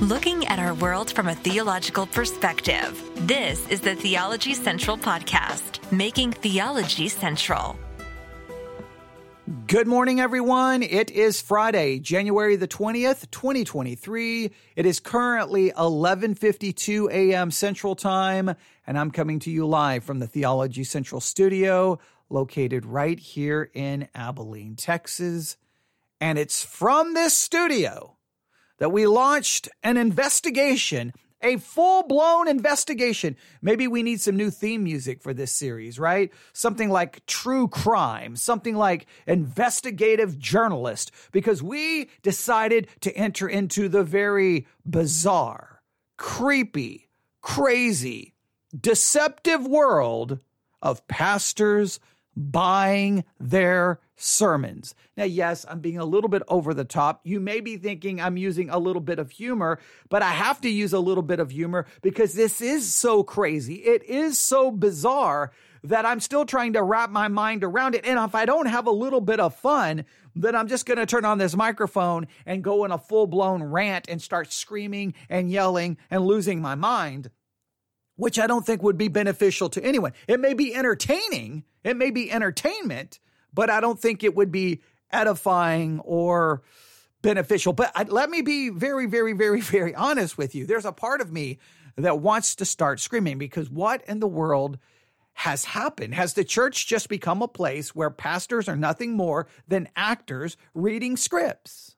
Looking at our world from a theological perspective, this is the Theology Central Podcast, making theology central. Good morning, everyone. It is Friday, January the 20th, 2023. It is currently 11:52 a.m. Central Time, and I'm coming to you live from the Theology Central studio located right here in Abilene, Texas. And it's from this studio that we launched an investigation, a full blown investigation. Maybe we need some new theme music for this series, right? Something like true crime, something like investigative journalist, because we decided to enter into the very bizarre, creepy, crazy, deceptive world of pastors buying their sermons. Now, yes, I'm being a little bit over the top. You may be thinking I'm using a little bit of humor, but I have to use a little bit of humor because this is so crazy. It is so bizarre that I'm still trying to wrap my mind around it. And if I don't have a little bit of fun, then I'm just going to turn on this microphone and go in a full blown rant and start screaming and yelling and losing my mind which I don't think would be beneficial to anyone. It may be entertaining, it may be entertainment, but I don't think it would be edifying or beneficial. But I, let me be very, very, very, very honest with you. There's a part of me that wants to start screaming because what in the world has happened? Has the church just become a place where pastors are nothing more than actors reading scripts?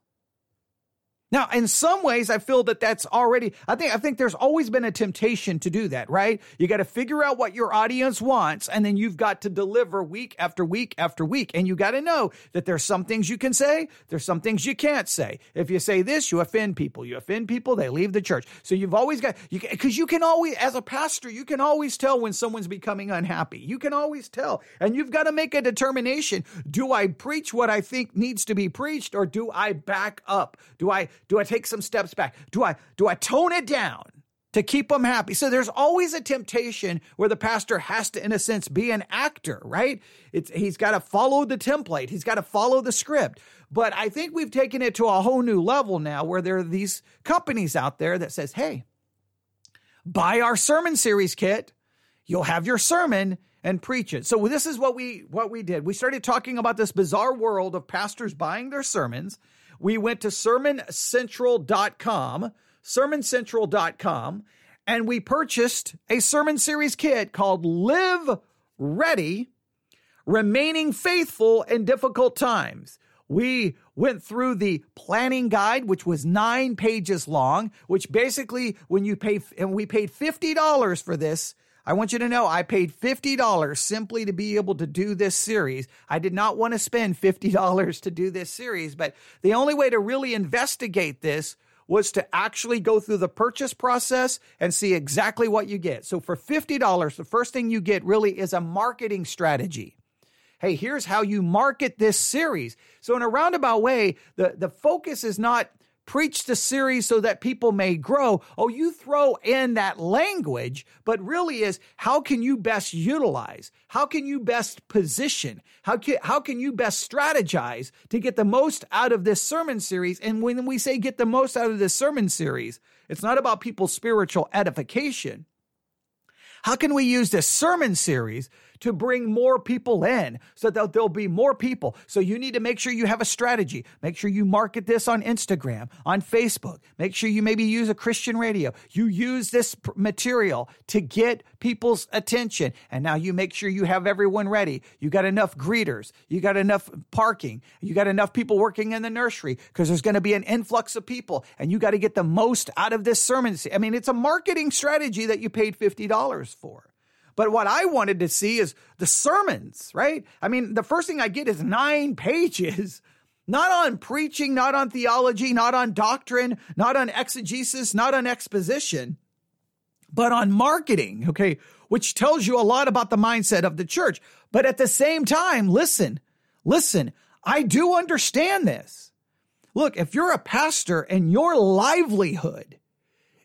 Now, in some ways, I feel that that's already, I think, I think there's always been a temptation to do that, right? You got to figure out what your audience wants, and then you've got to deliver week after week after week. And you got to know that there's some things you can say, there's some things you can't say. If you say this, you offend people. You offend people, they leave the church. So you've always got, you because you can always, as a pastor, you can always tell when someone's becoming unhappy. You can always tell. And you've got to make a determination. Do I preach what I think needs to be preached, or do I back up? Do I, do I take some steps back? Do I do I tone it down to keep them happy? So there's always a temptation where the pastor has to, in a sense, be an actor, right? It's he's got to follow the template, he's got to follow the script. But I think we've taken it to a whole new level now where there are these companies out there that says, hey, buy our sermon series kit, you'll have your sermon and preach it. So this is what we what we did. We started talking about this bizarre world of pastors buying their sermons we went to sermoncentral.com, sermoncentral.com, and we purchased a sermon series kit called Live Ready, Remaining Faithful in Difficult Times. We went through the planning guide, which was nine pages long, which basically, when you pay, and we paid $50 for this, I want you to know I paid $50 simply to be able to do this series. I did not want to spend $50 to do this series, but the only way to really investigate this was to actually go through the purchase process and see exactly what you get. So for $50, the first thing you get really is a marketing strategy. Hey, here's how you market this series. So in a roundabout way, the, the focus is not preach the series so that people may grow. Oh, you throw in that language, but really is how can you best utilize? How can you best position? How can, how can you best strategize to get the most out of this sermon series? And when we say get the most out of this sermon series, it's not about people's spiritual edification. How can we use this sermon series to bring more people in so that there'll be more people. So you need to make sure you have a strategy. Make sure you market this on Instagram, on Facebook. Make sure you maybe use a Christian radio. You use this material to get people's attention. And now you make sure you have everyone ready. You got enough greeters. You got enough parking. You got enough people working in the nursery because there's going to be an influx of people and you got to get the most out of this sermon. I mean, it's a marketing strategy that you paid $50 for. But what I wanted to see is the sermons, right? I mean, the first thing I get is nine pages, not on preaching, not on theology, not on doctrine, not on exegesis, not on exposition, but on marketing, okay, which tells you a lot about the mindset of the church. But at the same time, listen, listen, I do understand this. Look, if you're a pastor and your livelihood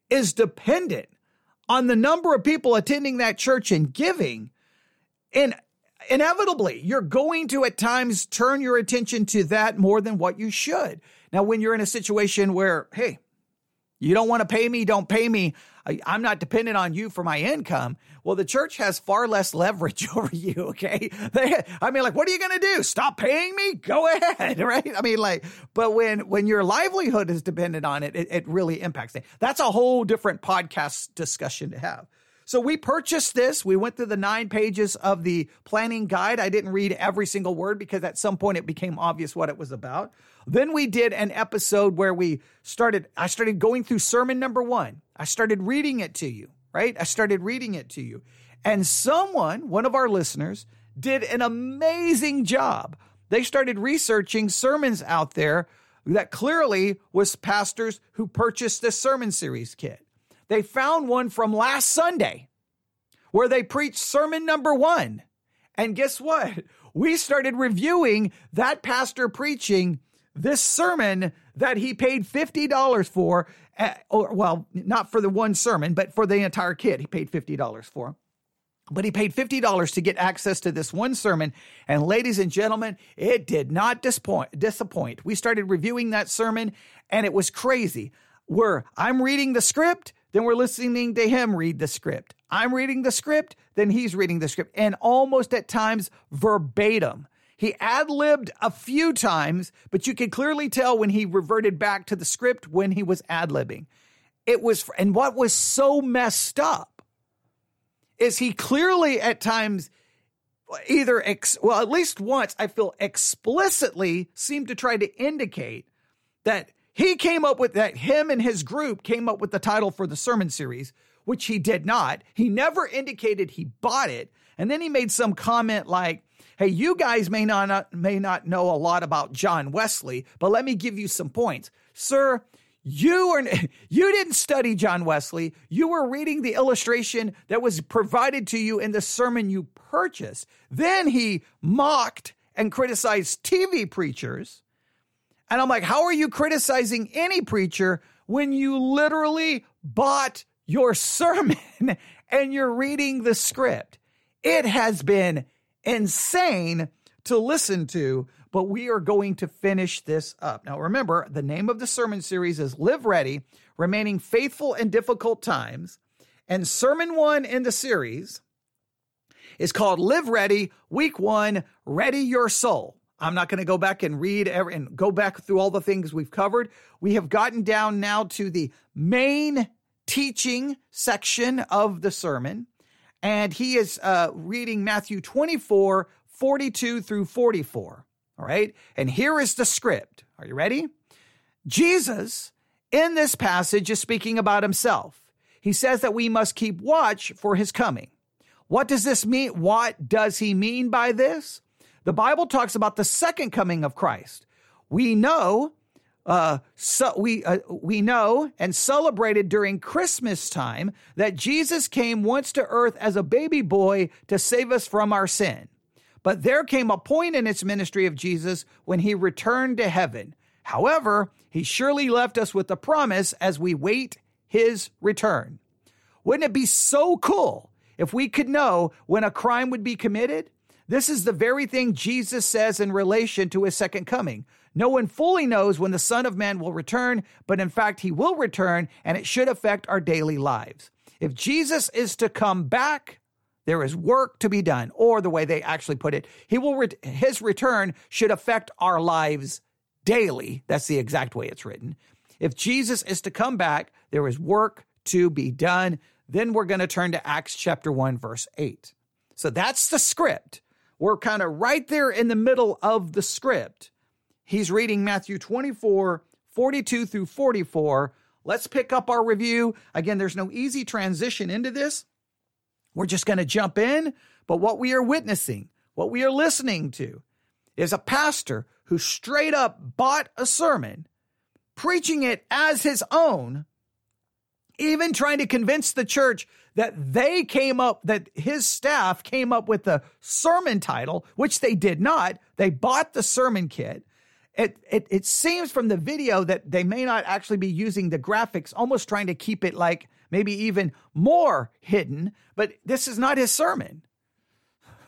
is dependent on the number of people attending that church and giving, and inevitably you're going to at times turn your attention to that more than what you should. Now, when you're in a situation where, hey, You don't want to pay me, don't pay me. I, am not dependent on you for my income. Well, the church has far less leverage over you, okay? They, I mean, like, what are you going to do? Stop paying me? Go ahead, right? I mean, like, but when, when your livelihood is dependent on it, it, it really impacts things. That's a whole different podcast discussion to have. So we purchased this. We went through the nine pages of the planning guide. I didn't read every single word because at some point it became obvious what it was about. Then we did an episode where we started, I started going through sermon number one. I started reading it to you, right? I started reading it to you. And someone, one of our listeners, did an amazing job. They started researching sermons out there that clearly was pastors who purchased this sermon series kit. They found one from last Sunday where they preached sermon number one. And guess what? We started reviewing that pastor preaching this sermon that he paid $50 for, Uh, or well, not for the one sermon, but for the entire kit, he paid $50 for. But he paid $50 to get access to this one sermon. And ladies and gentlemen, it did not disappoint. disappoint. We started reviewing that sermon and it was crazy. Where I'm reading the script, then we're listening to him read the script. I'm reading the script, then he's reading the script, and almost at times verbatim. He ad libbed a few times, but you could clearly tell when he reverted back to the script when he was ad libbing. It was, and what was so messed up is he clearly at times either, ex, well, at least once, I feel explicitly seemed to try to indicate that he came up with that, him and his group came up with the title for the sermon series, which he did not. He never indicated he bought it. And then he made some comment like, Hey, you guys may not, may not know a lot about John Wesley, but let me give you some points. Sir, you are you didn't study John Wesley. You were reading the illustration that was provided to you in the sermon you purchased. Then he mocked and criticized TV preachers. And I'm like, how are you criticizing any preacher when you literally bought your sermon and you're reading the script? It has been insane to listen to, but we are going to finish this up. Now, remember, the name of the sermon series is Live Ready, Remaining Faithful in Difficult Times. And sermon one in the series is called Live Ready, Week One, Ready Your Soul. I'm not going to go back and read every, and go back through all the things we've covered. We have gotten down now to the main teaching section of the sermon and he is uh, reading Matthew 24, 42 through 44. All right. And here is the script. Are you ready? Jesus, in this passage, is speaking about himself. He says that we must keep watch for his coming. What does this mean? What does he mean by this? The Bible talks about the second coming of Christ. We know uh, so we uh, we know and celebrated during Christmas time that Jesus came once to earth as a baby boy to save us from our sin. But there came a point in its ministry of Jesus when he returned to heaven. However, he surely left us with a promise as we wait his return. Wouldn't it be so cool if we could know when a crime would be committed? This is the very thing Jesus says in relation to his second coming. No one fully knows when the Son of Man will return, but in fact, he will return and it should affect our daily lives. If Jesus is to come back, there is work to be done, or the way they actually put it, he will re- his return should affect our lives daily. That's the exact way it's written. If Jesus is to come back, there is work to be done. Then we're going to turn to Acts chapter 1 verse 8. So that's the script. We're kind of right there in the middle of the script. He's reading Matthew 24, 42 through 44. Let's pick up our review. Again, there's no easy transition into this. We're just going to jump in. But what we are witnessing, what we are listening to, is a pastor who straight up bought a sermon, preaching it as his own, even trying to convince the church that they came up, that his staff came up with the sermon title, which they did not. They bought the sermon kit it, it, it seems from the video that they may not actually be using the graphics, almost trying to keep it like maybe even more hidden. But this is not his sermon.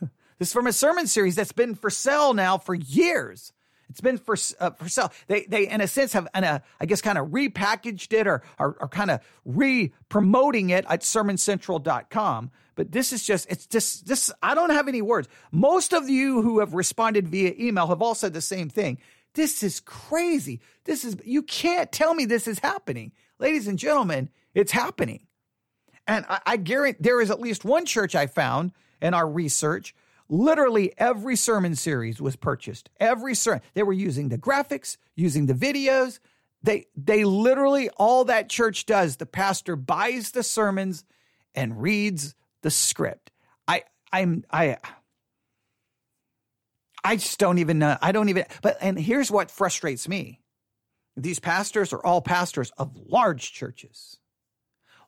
this is from a sermon series that's been for sale now for years. It's been for uh, for sale. They they in a sense have and I guess kind of repackaged it or or, or kind of re promoting it at sermoncentral.com. But this is just it's just this I don't have any words. Most of you who have responded via email have all said the same thing. This is crazy. This is you can't tell me this is happening. Ladies and gentlemen, it's happening. And I, I guarantee there is at least one church I found in our research Literally every sermon series was purchased. Every sermon. They were using the graphics, using the videos. They they literally all that church does, the pastor buys the sermons and reads the script. I I'm I I just don't even know. I don't even but and here's what frustrates me. These pastors are all pastors of large churches.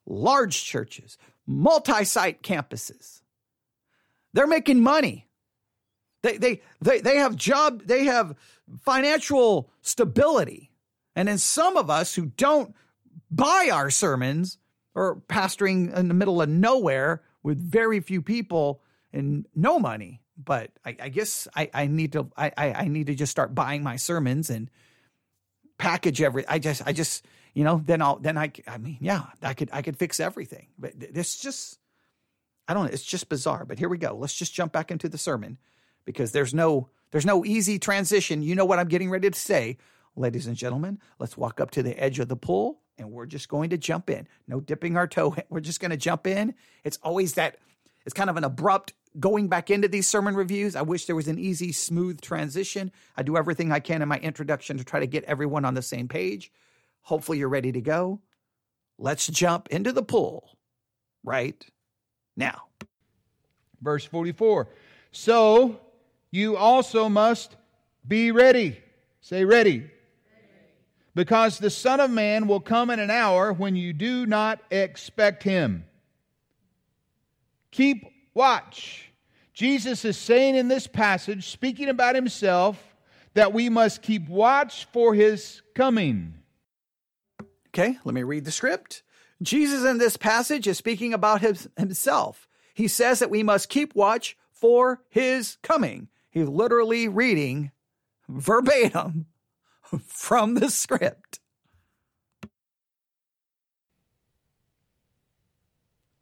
Large churches, multi-site campuses. They're making money. They, they, they, they have job, they have financial stability. And then some of us who don't buy our sermons or pastoring in the middle of nowhere with very few people and no money. But I, I guess I, I need to I, I need to just start buying my sermons and package every I just I just you know then I'll then I I mean yeah I could I could fix everything but it's just I don't know. It's just bizarre. But here we go. Let's just jump back into the sermon because there's no there's no easy transition. You know what I'm getting ready to say, ladies and gentlemen. Let's walk up to the edge of the pool and we're just going to jump in. No dipping our toe. We're just going to jump in. It's always that. It's kind of an abrupt going back into these sermon reviews. I wish there was an easy, smooth transition. I do everything I can in my introduction to try to get everyone on the same page. Hopefully, you're ready to go. Let's jump into the pool right now. Verse 44 So you also must be ready. Say, ready. Because the Son of Man will come in an hour when you do not expect him. Keep watch. Jesus is saying in this passage, speaking about himself, that we must keep watch for his coming. Okay, let me read the script. Jesus in this passage is speaking about his, himself. He says that we must keep watch for his coming. He's literally reading verbatim from the script.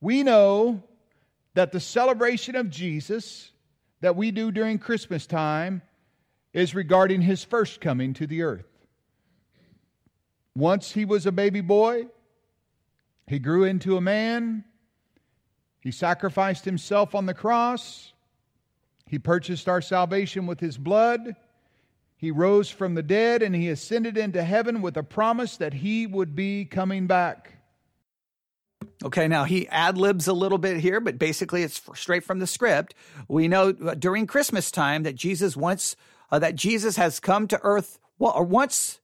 We know that the celebration of Jesus that we do during Christmas time is regarding his first coming to the earth. Once he was a baby boy, he grew into a man. He sacrificed himself on the cross. He purchased our salvation with his blood. He rose from the dead and he ascended into heaven with a promise that he would be coming back. Okay, now he ad libs a little bit here, but basically it's straight from the script. We know during Christmas time that Jesus once uh, that Jesus has come to earth well, or once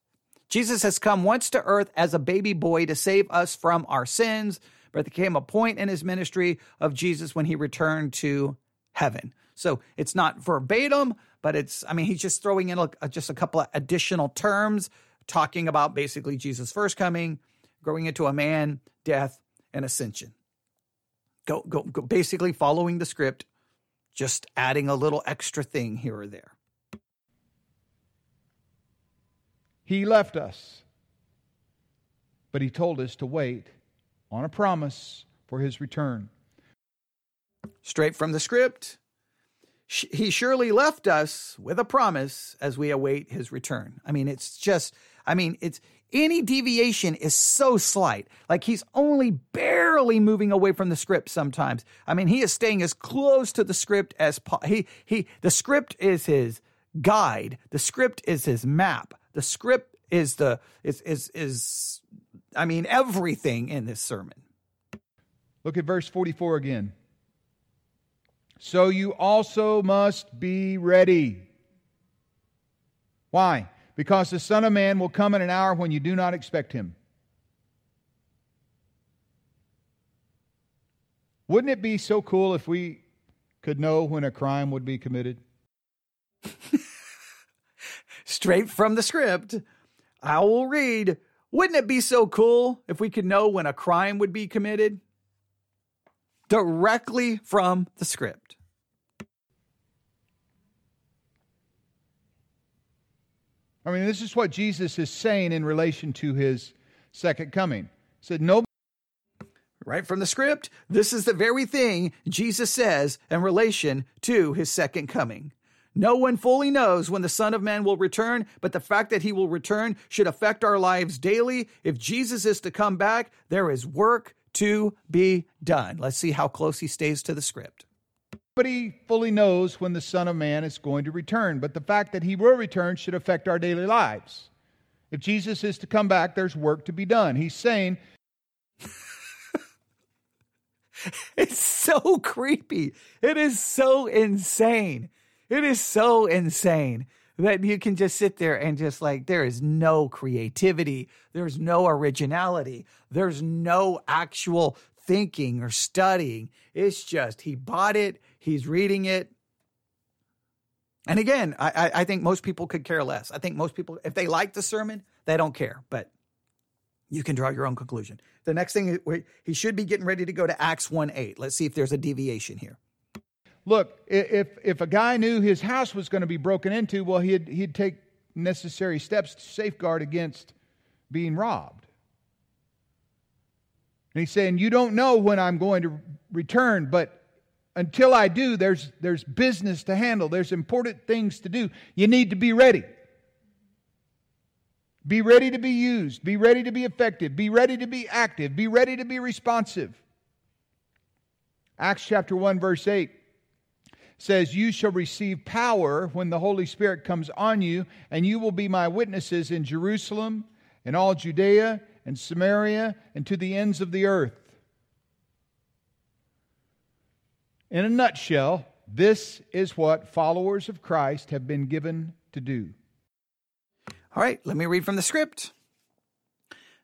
Jesus has come once to earth as a baby boy to save us from our sins, but there came a point in his ministry of Jesus when he returned to heaven. So it's not verbatim, but it's, I mean, he's just throwing in a, just a couple of additional terms talking about basically Jesus' first coming, growing into a man, death, and ascension. Go, go, go, basically following the script, just adding a little extra thing here or there. He left us, but He told us to wait on a promise for His return. Straight from the script, He surely left us with a promise as we await His return. I mean, it's just, I mean, it's any deviation is so slight. Like he's only barely moving away from the script sometimes. I mean, he is staying as close to the script as po- he he the script is his guide. The script is his map. The script is the is is is I mean everything in this sermon. Look at verse 44 again. So you also must be ready. Why? Because the Son of Man will come in an hour when you do not expect him. Wouldn't it be so cool if we could know when a crime would be committed? straight from the script. I will read Wouldn't it be so cool if we could know when a crime would be committed? Directly from the script. I mean, this is what Jesus is saying in relation to his second coming. He said, No right from the script. This is the very thing Jesus says in relation to his second coming. No one fully knows when the Son of Man will return, but the fact that he will return should affect our lives daily. If Jesus is to come back, there is work to be done. Let's see how close he stays to the script. Nobody fully knows when the Son of Man is going to return, but the fact that he will return should affect our daily lives. If Jesus is to come back, there's work to be done. He's saying It's so creepy. It is so insane. It is so insane that you can just sit there and just like, there is no creativity. There's no originality. There's no actual thinking or studying. It's just, he bought it, he's reading it. And again, I, I think most people could care less. I think most people, if they like the sermon, they don't care. But you can draw your own conclusion. The next thing, he should be getting ready to go to Acts 1 8. Let's see if there's a deviation here. Look, if, if a guy knew his house was going to be broken into, well, he'd, he'd take necessary steps to safeguard against being robbed. And he's saying, You don't know when I'm going to return, but until I do, there's, there's business to handle, there's important things to do. You need to be ready. Be ready to be used. Be ready to be effective. Be ready to be active. Be ready to be responsive. Acts chapter 1, verse 8 says, You shall receive power when the Holy Spirit comes on you, and you will be my witnesses in Jerusalem, in all Judea, and Samaria, and to the ends of the earth. In a nutshell, this is what followers of Christ have been given to do. All right, let me read from the script.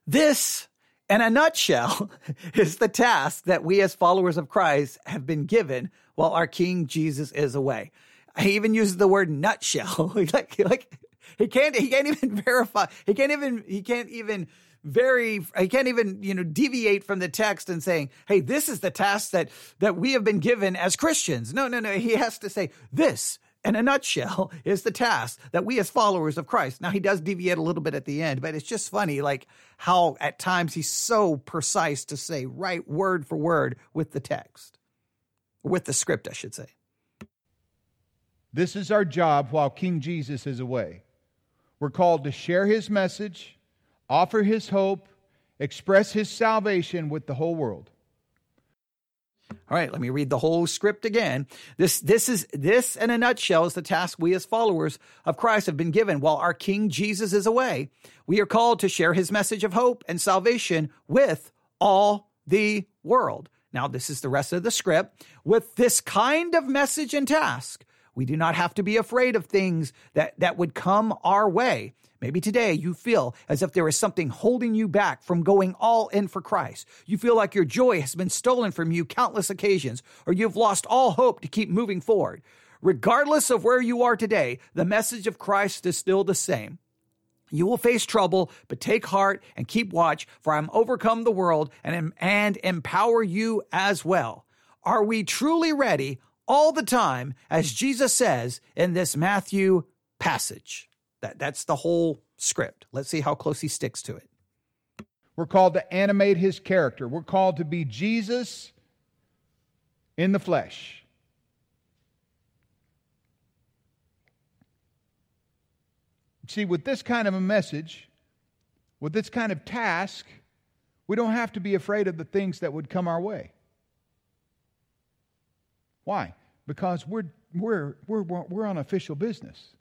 This, in a nutshell, is the task that we as followers of Christ have been given while our King Jesus is away. He even uses the word nutshell. like, like he can't he can't even verify. He can't even he can't even very he can't even you know deviate from the text and saying hey this is the task that that we have been given as christians no no no he has to say this in a nutshell, is the task that we as followers of Christ. Now, he does deviate a little bit at the end, but it's just funny, like how at times he's so precise to say right word for word with the text, with the script, I should say. This is our job while King Jesus is away. We're called to share his message, offer his hope, express his salvation with the whole world. All right, let me read the whole script again. This, this is, this in a nutshell is the task we as followers of Christ have been given while our King Jesus is away. We are called to share his message of hope and salvation with all the world. Now, this is the rest of the script. With this kind of message and task, we do not have to be afraid of things that, that would come our way. Maybe today you feel as if there is something holding you back from going all in for Christ. You feel like your joy has been stolen from you countless occasions, or you've lost all hope to keep moving forward. Regardless of where you are today, the message of Christ is still the same. You will face trouble, but take heart and keep watch, for I'm overcome the world and, and empower you as well. Are we truly ready all the time, as Jesus says in this Matthew passage? That, that's the whole script. Let's see how close he sticks to it. We're called to animate his character. We're called to be Jesus in the flesh. See, with this kind of a message, with this kind of task, we don't have to be afraid of the things that would come our way. Why? Because we're, we're, we're, we're on official business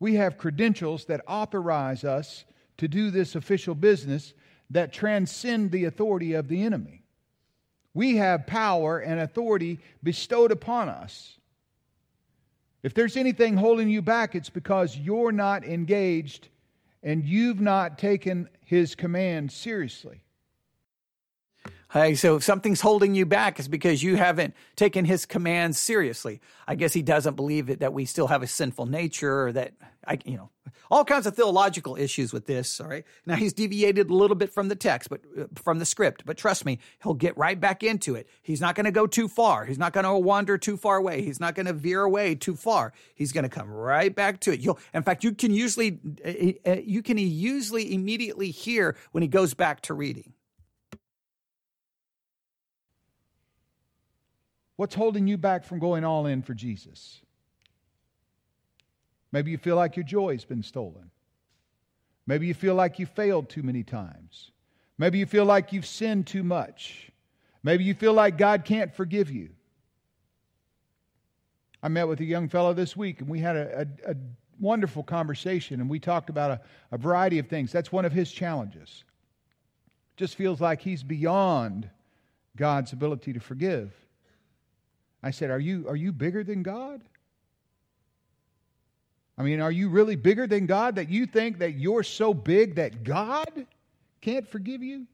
we have credentials that authorize us to do this official business that transcend the authority of the enemy. We have power and authority bestowed upon us. If there's anything holding you back, it's because you're not engaged and you've not taken his command seriously. Hey, so if something's holding you back, it's because you haven't taken his commands seriously. I guess he doesn't believe it, that we still have a sinful nature or that I, you know, all kinds of theological issues with this. All right. Now he's deviated a little bit from the text, but uh, from the script, but trust me, he'll get right back into it. He's not going to go too far. He's not going to wander too far away. He's not going to veer away too far. He's going to come right back to it. You'll, in fact, you can usually, uh, uh, you can usually immediately hear when he goes back to reading. What's holding you back from going all in for Jesus? Maybe you feel like your joy's been stolen. Maybe you feel like you failed too many times. Maybe you feel like you've sinned too much. Maybe you feel like God can't forgive you. I met with a young fellow this week and we had a, a, a wonderful conversation and we talked about a, a variety of things. That's one of his challenges. Just feels like he's beyond God's ability to forgive. I said, Are you, are you bigger than God? I mean, are you really bigger than God that you think that you're so big that God can't forgive you?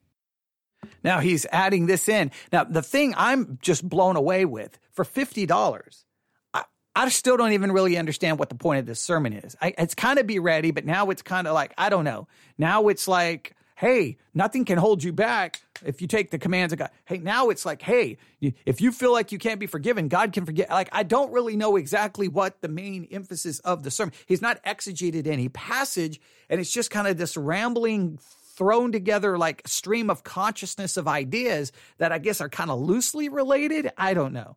Now he's adding this in. Now, the thing I'm just blown away with for $50, I, I still don't even really understand what the point of this sermon is. I, it's kind of be ready, but now it's kind of like, I don't know. Now it's like, hey, nothing can hold you back if you take the commands of God. Hey, now it's like, hey, if you feel like you can't be forgiven, God can forget. Like, I don't really know exactly what the main emphasis of the sermon. He's not exegeted any passage, and it's just kind of this rambling thrown together like stream of consciousness of ideas that I guess are kind of loosely related. I don't know.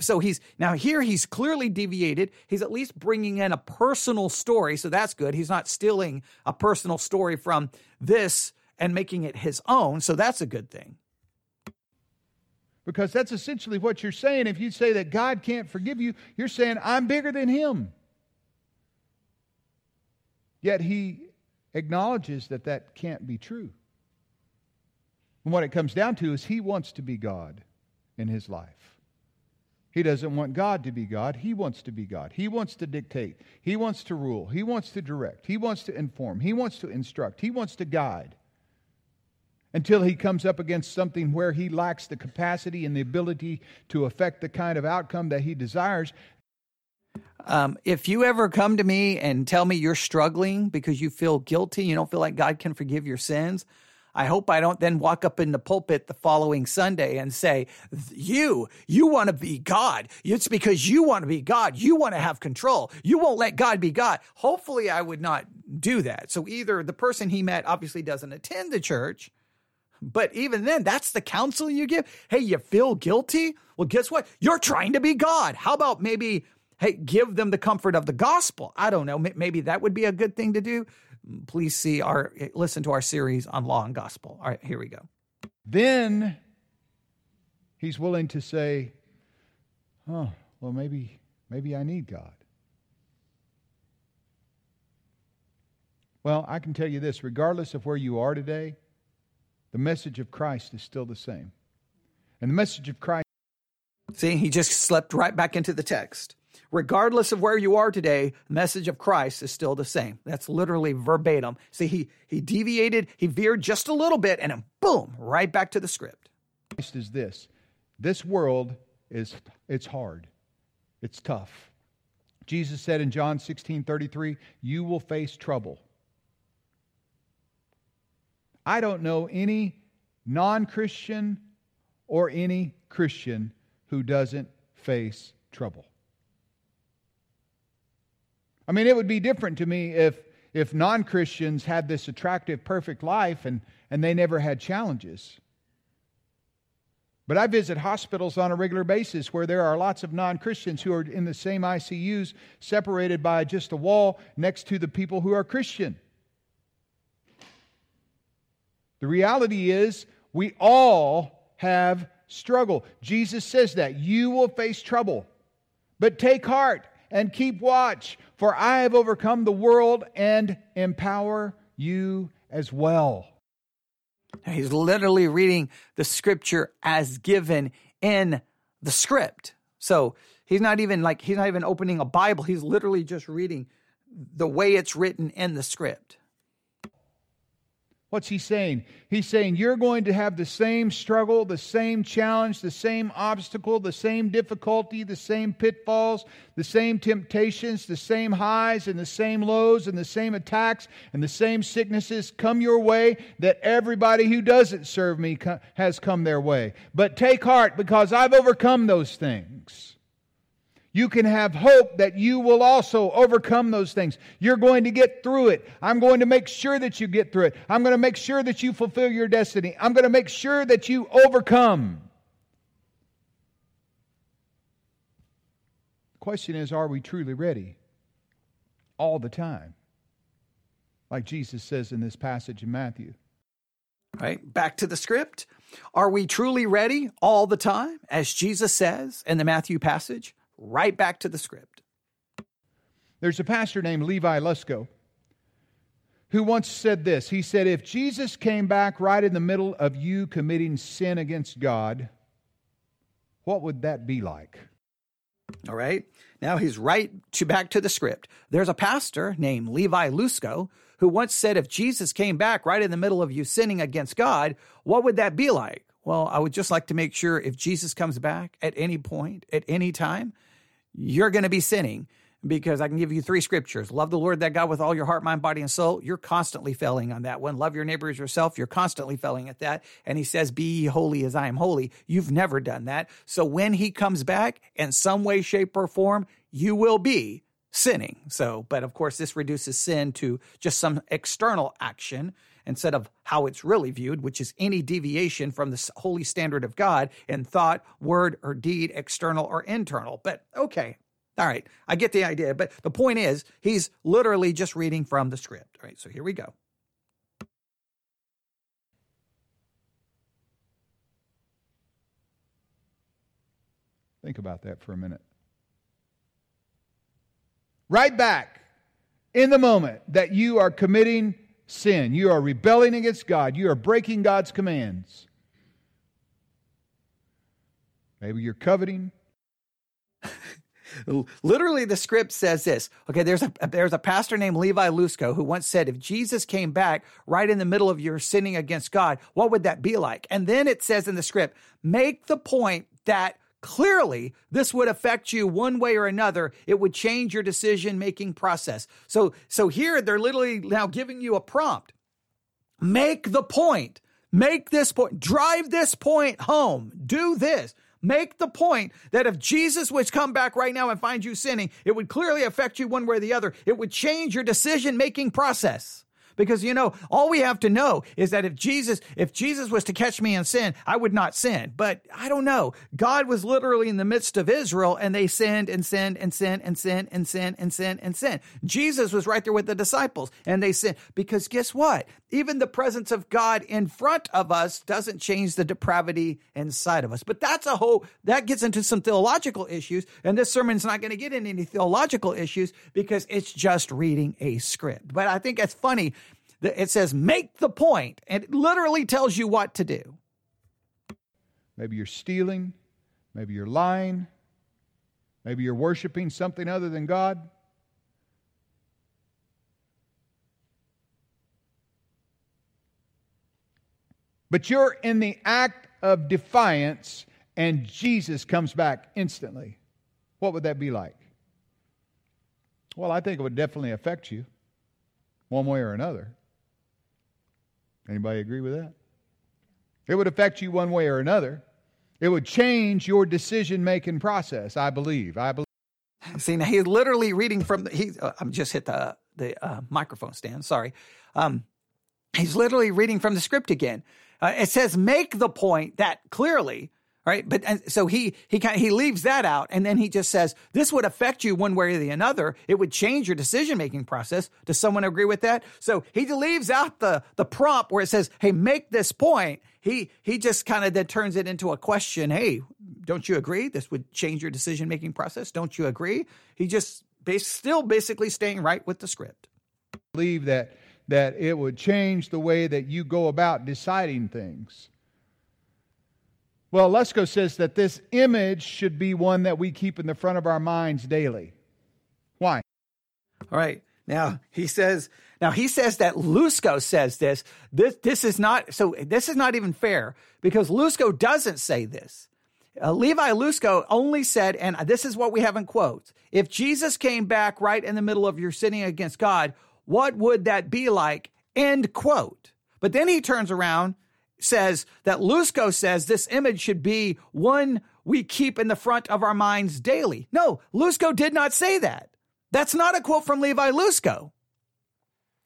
So he's now here, he's clearly deviated. He's at least bringing in a personal story. So that's good. He's not stealing a personal story from this and making it his own. So that's a good thing. Because that's essentially what you're saying. If you say that God can't forgive you, you're saying, I'm bigger than him. Yet he acknowledges that that can't be true. And what it comes down to is he wants to be God in his life. He doesn't want God to be God. He wants to be God. He wants to dictate. He wants to rule. He wants to direct. He wants to inform. He wants to instruct. He wants to guide until he comes up against something where he lacks the capacity and the ability to affect the kind of outcome that he desires. Um, if you ever come to me and tell me you're struggling because you feel guilty, you don't feel like God can forgive your sins, I hope I don't then walk up in the pulpit the following Sunday and say, You, you want to be God. It's because you want to be God. You want to have control. You won't let God be God. Hopefully, I would not do that. So either the person he met obviously doesn't attend the church but even then, that's the counsel you give. Hey, you feel guilty? Well, guess what? You're trying to be God. How about maybe, hey, give them the comfort of the gospel? I don't know. Maybe that would be a good thing to do. Please see our, listen to our series on law and gospel. All right, here we go. Then he's willing to say, oh, well, maybe, maybe I need God. Well, I can tell you this regardless of where you are today, the message of Christ is still the same. And the message of Christ. See, he just slipped right back into the text. Regardless of where you are today, the message of Christ is still the same. That's literally verbatim. See, he, he deviated, he veered just a little bit, and then boom, right back to the script. Christ is this. This world is it's hard. It's tough. Jesus said in John 16 33, you will face trouble. I don't know any non Christian or any Christian who doesn't face trouble. I mean, it would be different to me if, if non Christians had this attractive, perfect life and, and they never had challenges. But I visit hospitals on a regular basis where there are lots of non Christians who are in the same ICUs, separated by just a wall next to the people who are Christian. The reality is, we all have struggle. Jesus says that. You will face trouble. But take heart and keep watch, for I have overcome the world and empower you as well. He's literally reading the scripture as given in the script. So he's not even like, he's not even opening a Bible. He's literally just reading the way it's written in the script. What's he saying? He's saying you're going to have the same struggle, the same challenge, the same obstacle, the same difficulty, the same pitfalls, the same temptations, the same highs and the same lows and the same attacks and the same sicknesses come your way that everybody who doesn't serve me has come their way. But take heart because I've overcome those things you can have hope that you will also overcome those things. You're going to get through it. I'm going to make sure that you get through it. I'm going to make sure that you fulfill your destiny. I'm going to make sure that you overcome. The question is are we truly ready all the time? Like Jesus says in this passage in Matthew. Right? Back to the script. Are we truly ready all the time, as Jesus says in the Matthew passage? Right back to the script. There's a pastor named Levi Lusko who once said this. He said, If Jesus came back right in the middle of you committing sin against God, what would that be like? All right. Now he's right to back to the script. There's a pastor named Levi Lusko who once said, If Jesus came back right in the middle of you sinning against God, what would that be like? Well, I would just like to make sure if Jesus comes back at any point, at any time, you're going to be sinning because I can give you three scriptures. Love the Lord that God with all your heart, mind, body, and soul. You're constantly failing on that one. Love your neighbor as yourself. You're constantly failing at that. And he says, Be ye holy as I am holy. You've never done that. So when he comes back in some way, shape, or form, you will be sinning. So, but of course, this reduces sin to just some external action instead of how it's really viewed, which is any deviation from the holy standard of God in thought, word, or deed, external or internal. But okay, all right, I get the idea. But the point is, he's literally just reading from the script. All right, so here we go. Think about that for a minute. Right back in the moment that you are committing sin. You are rebelling against God. You are breaking God's commands. Maybe you're coveting. Literally, the script says this. Okay, there's a there's a pastor named Levi Lusko who once said, "If Jesus came back right in the middle of your sinning against God, what would that be like?" And then it says in the script, "Make the point that Clearly, this would affect you one way or another. It would change your decision making process. So, so here they're literally now giving you a prompt. Make the point. Make this point. Drive this point home. Do this. Make the point that if Jesus was come back right now and find you sinning, it would clearly affect you one way or the other. It would change your decision making process. Because you know, all we have to know is that if Jesus, if Jesus was to catch me in sin, I would not sin. But I don't know. God was literally in the midst of Israel and they sinned and sinned and sinned and sinned and sinned and sinned and sinned. Jesus was right there with the disciples and they sinned. Because guess what? Even the presence of God in front of us doesn't change the depravity inside of us. But that's a whole, that gets into some theological issues. And this sermon's not going to get into any theological issues because it's just reading a script. But I think it's funny it says, make the point, and it literally tells you what to do. Maybe you're stealing. Maybe you're lying. Maybe you're worshiping something other than God. But you're in the act of defiance, and Jesus comes back instantly. What would that be like? Well, I think it would definitely affect you one way or another. Anybody agree with that? It would affect you one way or another. It would change your decision making process, I believe. I believe. See, now he's literally reading from the, he, uh, I'm just hit the, the uh, microphone stand, sorry. Um, he's literally reading from the script again. Uh, it says, make the point that clearly right? But and so he he kind he leaves that out, and then he just says this would affect you one way or the other. It would change your decision making process. Does someone agree with that? So he leaves out the the prompt where it says, "Hey, make this point." He he just kind of then turns it into a question. Hey, don't you agree? This would change your decision making process. Don't you agree? He just bas- still basically staying right with the script. Believe that that it would change the way that you go about deciding things. Well, Lusko says that this image should be one that we keep in the front of our minds daily. Why? All right. Now, he says, Now he says that Lusko says this. This this is not so. This is not even fair because Lusko doesn't say this. Uh, Levi Lusko only said, and this is what we have in quotes: If Jesus came back right in the middle of your sinning against God, what would that be like? End quote. But then he turns around, says that Lusko says this image should be one we keep in the front of our minds daily. No, Lusko did not say that. That's not a quote from Levi Lusko.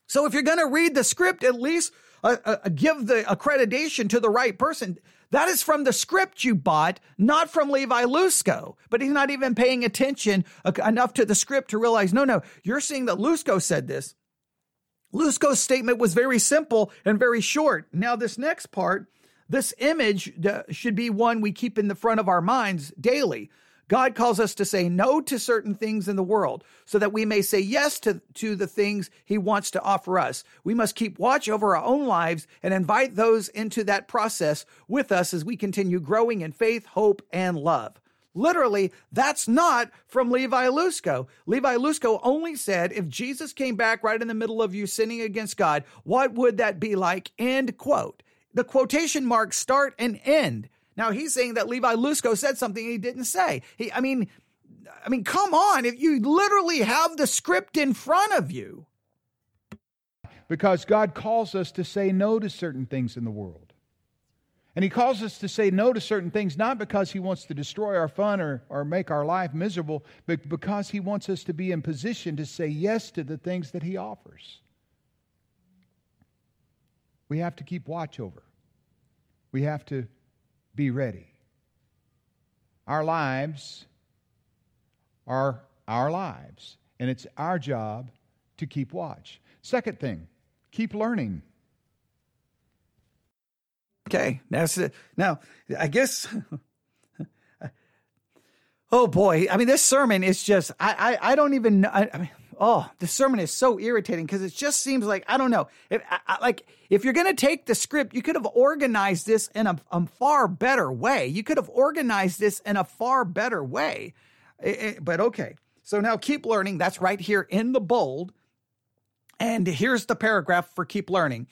So if you're going to read the script, at least uh, uh, give the accreditation to the right person. That is from the script you bought, not from Levi Lusko. But he's not even paying attention uh, enough to the script to realize, no, no, you're seeing that Lusko said this. Lusko's statement was very simple and very short. Now, this next part, this image uh, should be one we keep in the front of our minds daily. God calls us to say no to certain things in the world so that we may say yes to, to the things he wants to offer us. We must keep watch over our own lives and invite those into that process with us as we continue growing in faith, hope, and love. Literally, that's not from Levi Lusko. Levi Lusko only said, if Jesus came back right in the middle of you sinning against God, what would that be like? End quote. The quotation marks start and end. Now he's saying that Levi Lusko said something he didn't say. He, I mean, I mean, come on! If you literally have the script in front of you, because God calls us to say no to certain things in the world. And He calls us to say no to certain things not because He wants to destroy our fun or, or make our life miserable, but because He wants us to be in position to say yes to the things that He offers. We have to keep watch over. We have to be ready. Our lives are our lives, and it's our job to keep watch. Second thing, keep learning. Okay, that's it. Now, I guess. oh boy, I mean, this sermon is just. I I, I don't even. I, I mean, oh, the sermon is so irritating because it just seems like I don't know. If, I, like if you're going to take the script, you could have organized this in a, a, far better way. You could have organized this in a far better way. It, it, but okay. So now keep learning. That's right here in the bold. And here's the paragraph for keep learning.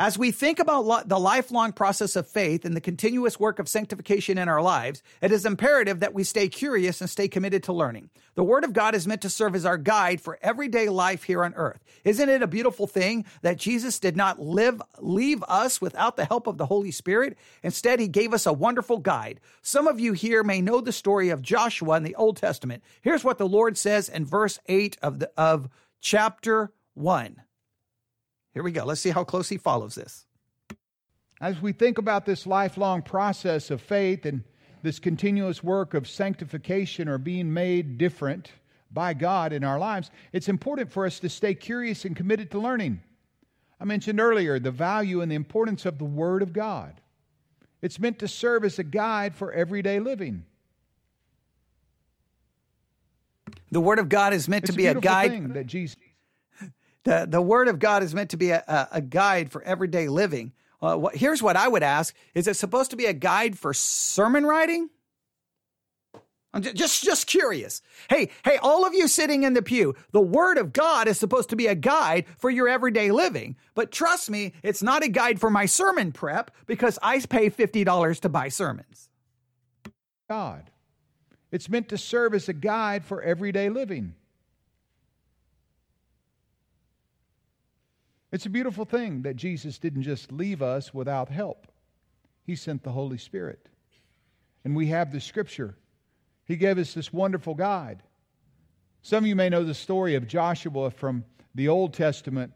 As we think about lo- the lifelong process of faith and the continuous work of sanctification in our lives, it is imperative that we stay curious and stay committed to learning. The Word of God is meant to serve as our guide for everyday life here on earth. Isn't it a beautiful thing that Jesus did not live, leave us without the help of the Holy Spirit? Instead, He gave us a wonderful guide. Some of you here may know the story of Joshua in the Old Testament. Here's what the Lord says in verse 8 of, the, of chapter 1. Here we go. Let's see how close he follows this. As we think about this lifelong process of faith and this continuous work of sanctification or being made different by God in our lives, it's important for us to stay curious and committed to learning. I mentioned earlier the value and the importance of the Word of God. It's meant to serve as a guide for everyday living. The Word of God is meant it's to be a, a guide. that Jesus the, the Word of God is meant to be a, a guide for everyday living. Uh, here's what I would ask Is it supposed to be a guide for sermon writing? I'm just, just curious. Hey, hey, all of you sitting in the pew, the Word of God is supposed to be a guide for your everyday living. But trust me, it's not a guide for my sermon prep because I pay $50 to buy sermons. God. It's meant to serve as a guide for everyday living. It's a beautiful thing that Jesus didn't just leave us without help, He sent the Holy Spirit. And we have the scripture. He gave us this wonderful guide. Some of you may know the story of Joshua from the Old Testament.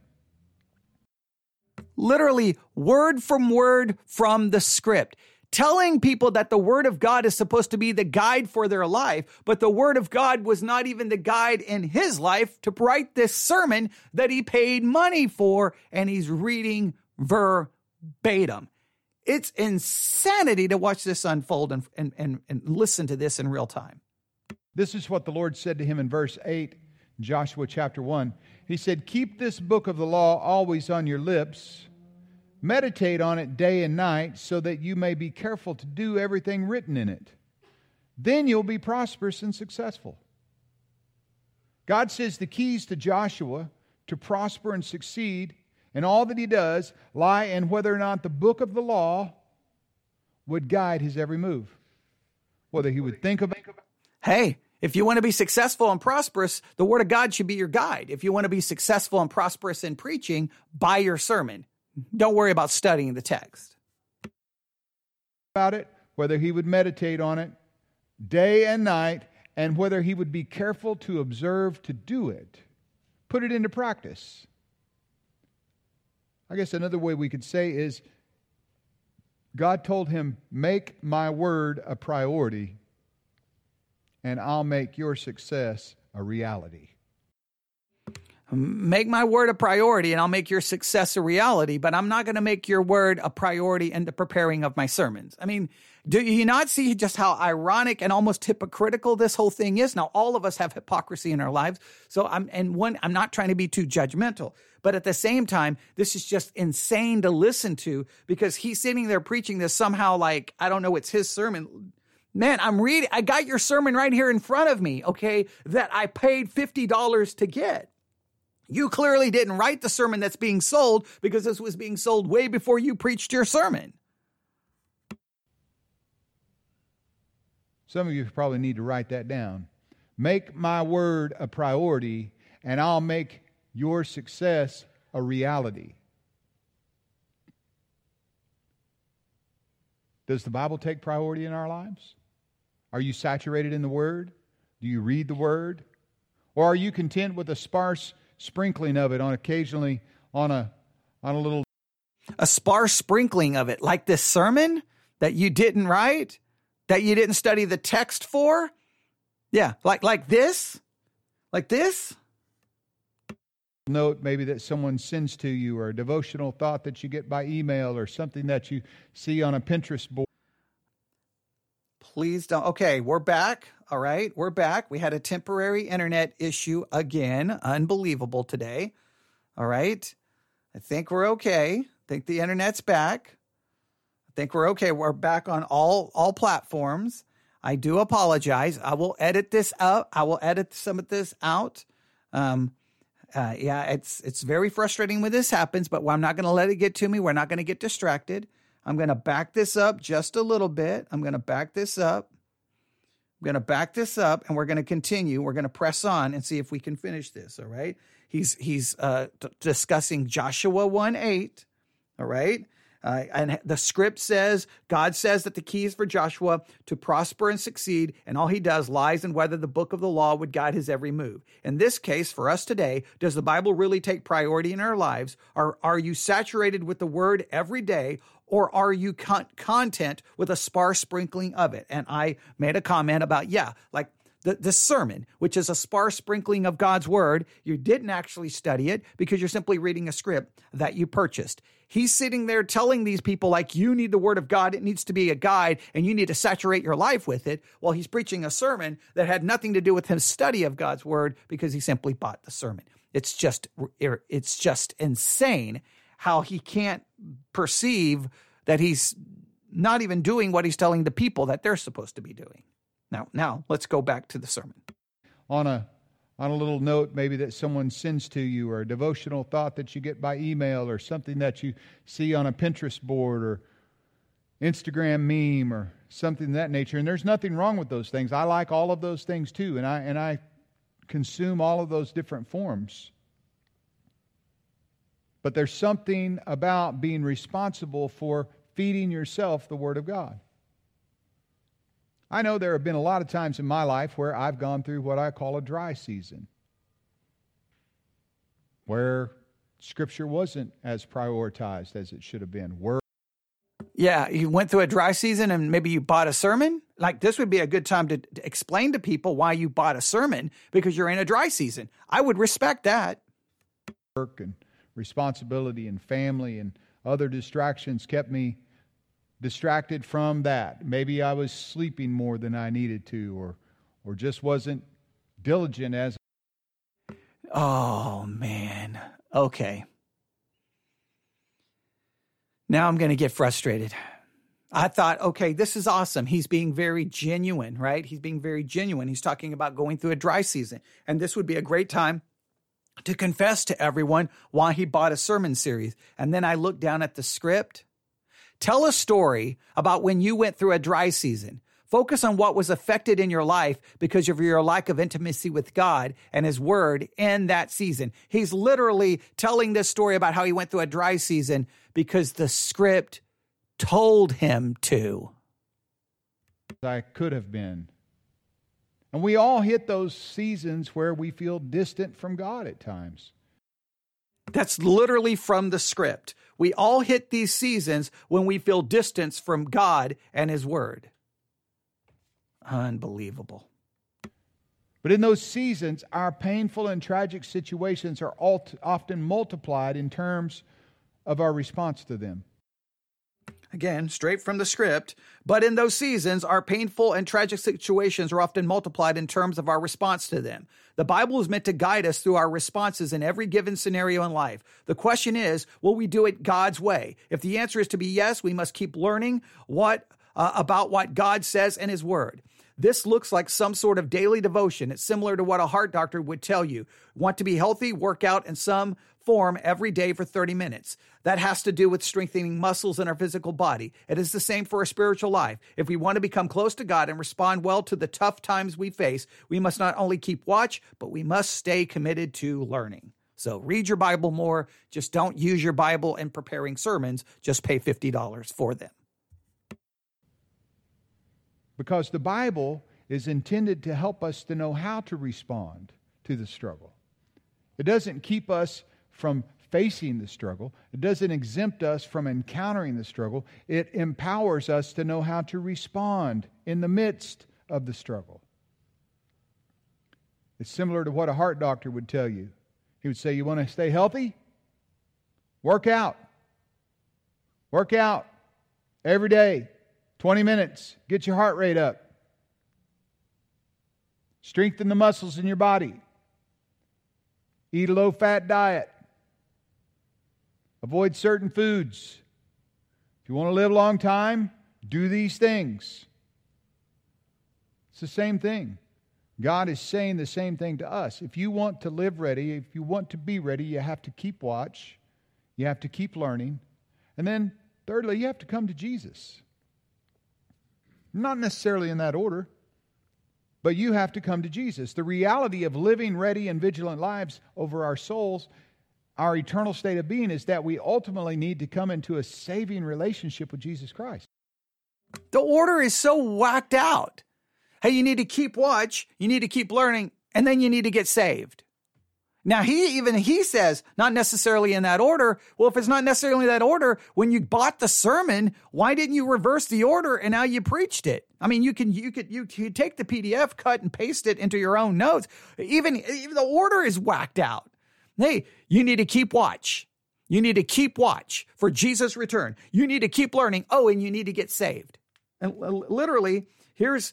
Literally, word from word from the script telling people that the word of God is supposed to be the guide for their life, but the word of God was not even the guide in his life to write this sermon that he paid money for and he's reading verbatim. It's insanity to watch this unfold and, and, and, and listen to this in real time. This is what the Lord said to him in verse 8, Joshua chapter 1. He said, Keep this book of the law always on your lips Meditate on it day and night so that you may be careful to do everything written in it. Then you'll be prosperous and successful. God says the keys to Joshua to prosper and succeed in all that he does lie in whether or not the book of the law would guide his every move. Whether he would think about. Hey, if you want to be successful and prosperous, the Word of God should be your guide. If you want to be successful and prosperous in preaching, buy your sermon. Mm-hmm. Don't worry about studying the text. About it, whether he would meditate on it day and night, and whether he would be careful to observe to do it, put it into practice. I guess another way we could say is God told him, Make my word a priority, and I'll make your success a reality. Make my word a priority, and I'll make your success a reality, but I'm not going to make your word a priority in the preparing of my sermons. I mean, do you not see just how ironic and almost hypocritical this whole thing is? Now, all of us have hypocrisy in our lives. So I'm, and one, I'm not trying to be too judgmental, but at the same time, this is just insane to listen to because he's sitting there preaching this somehow like, I don't know, it's his sermon. Man, I'm reading, I got your sermon right here in front of me, okay, that I paid $50 to get. You clearly didn't write the sermon that's being sold because this was being sold way before you preached your sermon. Some of you probably need to write that down. Make my word a priority, and I'll make your success a reality. Does the Bible take priority in our lives? Are you saturated in the Word? Do you read the Word? Or are you content with a sparse sprinkling of it on occasionally on a on a little a sparse sprinkling of it like this sermon that you didn't write? that you didn't study the text for? Yeah, like like this? Like this? Note maybe that someone sends to you or a devotional thought that you get by email or something that you see on a Pinterest board. Please don't. Okay, we're back. All right, we're back. We had a temporary internet issue again. Unbelievable today. All right. I think we're okay. I think the internet's back I think we're okay. We're back on all all platforms. I do apologize. I will edit this out. I will edit some of this out. Um, uh, yeah, it's it's very frustrating when this happens, but I'm not going to let it get to me. We're not going to get distracted. I'm going to back this up just a little bit. I'm going to back this up. I'm going to back this up, and we're going to continue. We're going to press on and see if we can finish this. All right. He's he's uh, discussing Joshua one eight. All right. Uh, and the script says, God says that the key is for Joshua to prosper and succeed, and all he does lies in whether the book of the law would guide his every move. In this case, for us today, does the Bible really take priority in our lives? Are, are you saturated with the word every day, or are you con- content with a sparse sprinkling of it? And I made a comment about, yeah, like the, the sermon, which is a sparse sprinkling of God's word. You didn't actually study it because you're simply reading a script that you purchased. He's sitting there telling these people, like, you need the word of God. It needs to be a guide and you need to saturate your life with it while he's preaching a sermon that had nothing to do with his study of God's word because he simply bought the sermon. It's just, it's just insane how he can't perceive that he's not even doing what he's telling the people that they're supposed to be doing. Now, now let's go back to the sermon. On a on a little note maybe that someone sends to you or a devotional thought that you get by email or something that you see on a Pinterest board or Instagram meme or something of that nature and there's nothing wrong with those things. I like all of those things too and I and I consume all of those different forms. But there's something about being responsible for feeding yourself the word of God. I know there have been a lot of times in my life where I've gone through what I call a dry season, where Scripture wasn't as prioritized as it should have been. Word yeah, you went through a dry season and maybe you bought a sermon. Like this would be a good time to, to, explain to people why you bought a sermon because you're in a dry season. I would respect that. Work and responsibility and family and other distractions kept me distracted from that. Maybe I was sleeping more than I needed to, or, or just wasn't diligent as. Oh, man. Okay. Now I'm going to get frustrated. I thought, okay, this is awesome. He's being very genuine, right? He's being very genuine. He's talking about going through a dry season. And this would be a great time to confess to everyone why he bought a sermon series. And then I looked down at the script. Tell a story about when you went through a dry season. Focus on what was affected in your life because of your lack of intimacy with God and His Word in that season. He's literally telling this story about how he went through a dry season because the script told him to. I could have been. And we all hit those seasons where we feel distant from God at times. That's literally from the script. We all hit these seasons when we feel distance from God and His Word. Unbelievable. But in those seasons, our painful and tragic situations are often multiplied in terms of our response to them. Again, straight from the script. But in those seasons, our painful and tragic situations are often multiplied in terms of our response to them. The Bible is meant to guide us through our responses in every given scenario in life. The question is, will we do it God's way? If the answer is to be yes, we must keep learning what uh, about what God says in his word. This looks like some sort of daily devotion. It's similar to what a heart doctor would tell you. Want to be healthy? Work out in some form every day for 30 minutes. That has to do with strengthening muscles in our physical body. It is the same for our spiritual life. If we want to become close to God and respond well to the tough times we face, we must not only keep watch, but we must stay committed to learning. So read your Bible more. Just don't use your Bible in preparing sermons. Just pay $50 for them because the Bible is intended to help us to know how to respond to the struggle. It doesn't keep us from facing the struggle, it doesn't exempt us from encountering the struggle. It empowers us to know how to respond in the midst of the struggle. It's similar to what a heart doctor would tell you. He would say, You want to stay healthy? Work out. Work out every day. 20 minutes, get your heart rate up. Strengthen the muscles in your body. Eat a low fat diet. Avoid certain foods. If you want to live a long time, do these things. It's the same thing. God is saying the same thing to us. If you want to live ready, if you want to be ready, you have to keep watch, you have to keep learning. And then, thirdly, you have to come to Jesus. Not necessarily in that order, but you have to come to Jesus. The reality of living ready and vigilant lives over our souls, our eternal state of being, is that we ultimately need to come into a saving relationship with Jesus Christ. The order is so whacked out. Hey, you need to keep watch, you need to keep learning, and then you need to get saved. Now he even he says not necessarily in that order. Well, if it's not necessarily that order, when you bought the sermon, why didn't you reverse the order and now you preached it? I mean, you can you could you, you take the PDF, cut and paste it into your own notes. Even even the order is whacked out. Hey, you need to keep watch. You need to keep watch for Jesus' return. You need to keep learning. Oh, and you need to get saved. And literally, here's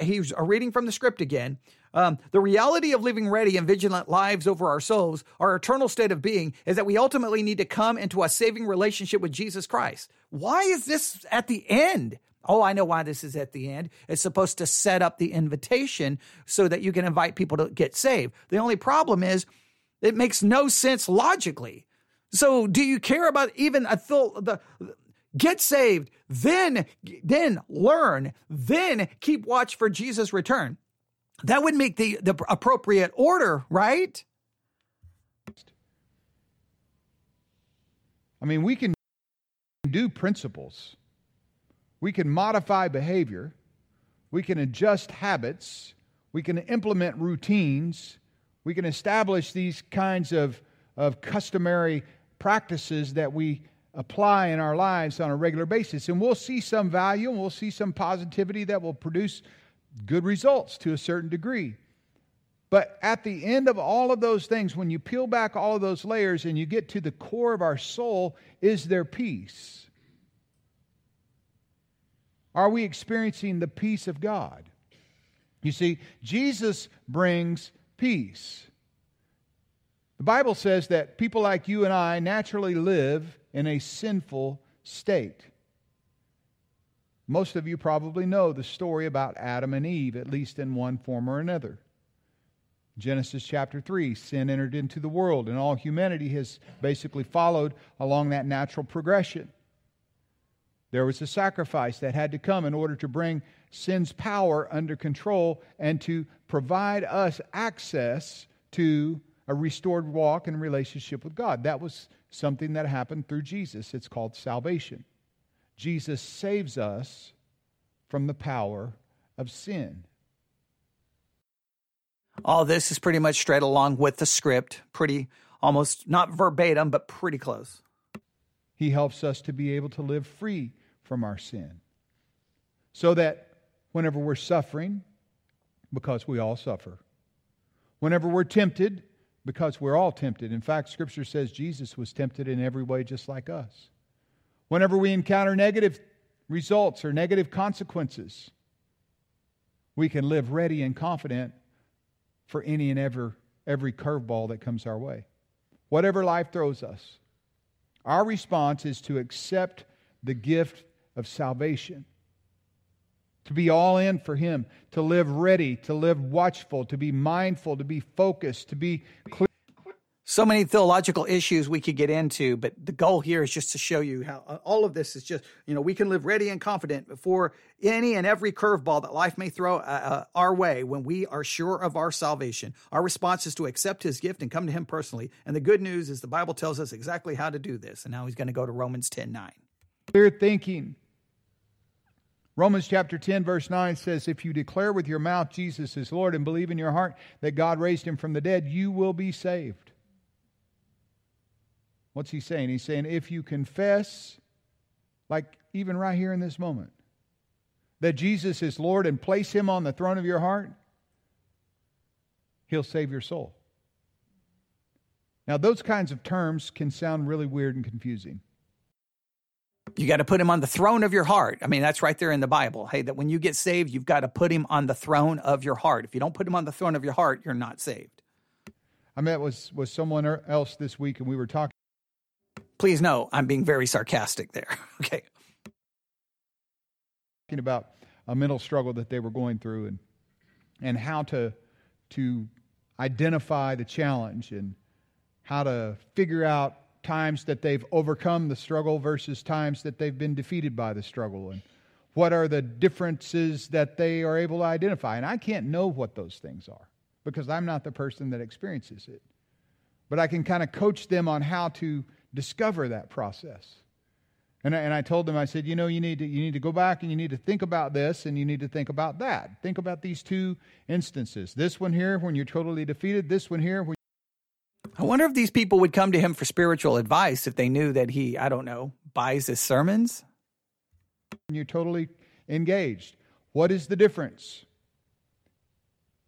he's a reading from the script again. Um, the reality of living ready and vigilant lives over our souls, our eternal state of being, is that we ultimately need to come into a saving relationship with Jesus Christ. Why is this at the end? Oh, I know why this is at the end. It's supposed to set up the invitation so that you can invite people to get saved. The only problem is it makes no sense logically. So, do you care about even a th- the get saved, then then learn, then keep watch for Jesus' return? That would make the, the appropriate order, right? I mean, we can do principles, we can modify behavior, we can adjust habits, we can implement routines, we can establish these kinds of, of customary practices that we apply in our lives on a regular basis. And we'll see some value and we'll see some positivity that will produce good results to a certain degree. But at the end of all of those things, when you peel back all of those layers and you get to the core of our soul, is there peace? Are we experiencing the peace of God? You see, Jesus brings peace. The Bible says that people like you and I naturally live in a sinful state. Most of you probably know the story about Adam and Eve, at least in one form or another. Genesis chapter 3, sin entered into the world, and all humanity has basically followed along that natural progression. There was a sacrifice that had to come in order to bring sin's power under control and to provide us access to a restored walk and relationship with God. That was something that happened through Jesus. It's called salvation. Jesus saves us from the power of sin. All this is pretty much straight along with the script, pretty almost not verbatim, but pretty close. He helps us to be able to live free from our sin. So that whenever we're suffering, because we all suffer, whenever we're tempted, because we're all tempted. In fact, Scripture says Jesus was tempted in every way just like us. Whenever we encounter negative results or negative consequences, we can live ready and confident for any and every, every curveball that comes our way. Whatever life throws us, our response is to accept the gift of salvation, to be all in for Him, to live ready, to live watchful, to be mindful, to be focused, to be clear so many theological issues we could get into, but the goal here is just to show you how uh, all of this is just, you know, we can live ready and confident before any and every curveball that life may throw uh, uh, our way when we are sure of our salvation. Our response is to accept his gift and come to him personally. And the good news is the Bible tells us exactly how to do this. And now he's going to go to Romans 10 9. Clear thinking. Romans chapter 10, verse 9 says, If you declare with your mouth Jesus is Lord and believe in your heart that God raised him from the dead, you will be saved. What's he saying? He's saying, if you confess, like even right here in this moment, that Jesus is Lord and place him on the throne of your heart, he'll save your soul. Now, those kinds of terms can sound really weird and confusing. You got to put him on the throne of your heart. I mean, that's right there in the Bible. Hey, that when you get saved, you've got to put him on the throne of your heart. If you don't put him on the throne of your heart, you're not saved. I met with, with someone er, else this week, and we were talking Please know I'm being very sarcastic there. okay. Talking about a mental struggle that they were going through and and how to to identify the challenge and how to figure out times that they've overcome the struggle versus times that they've been defeated by the struggle and what are the differences that they are able to identify and i can't know what those things are because i'm not the person that experiences it but i can kind of coach them on how to discover that process. And I, and I told them, I said, you know, you need, to, you need to go back and you need to think about this and you need to think about that. Think about these two instances. This one here, when you're totally defeated. This one here, when I wonder if these people would come to him for spiritual advice if they knew that he, I don't know, buys his sermons. You're totally engaged. What is the difference?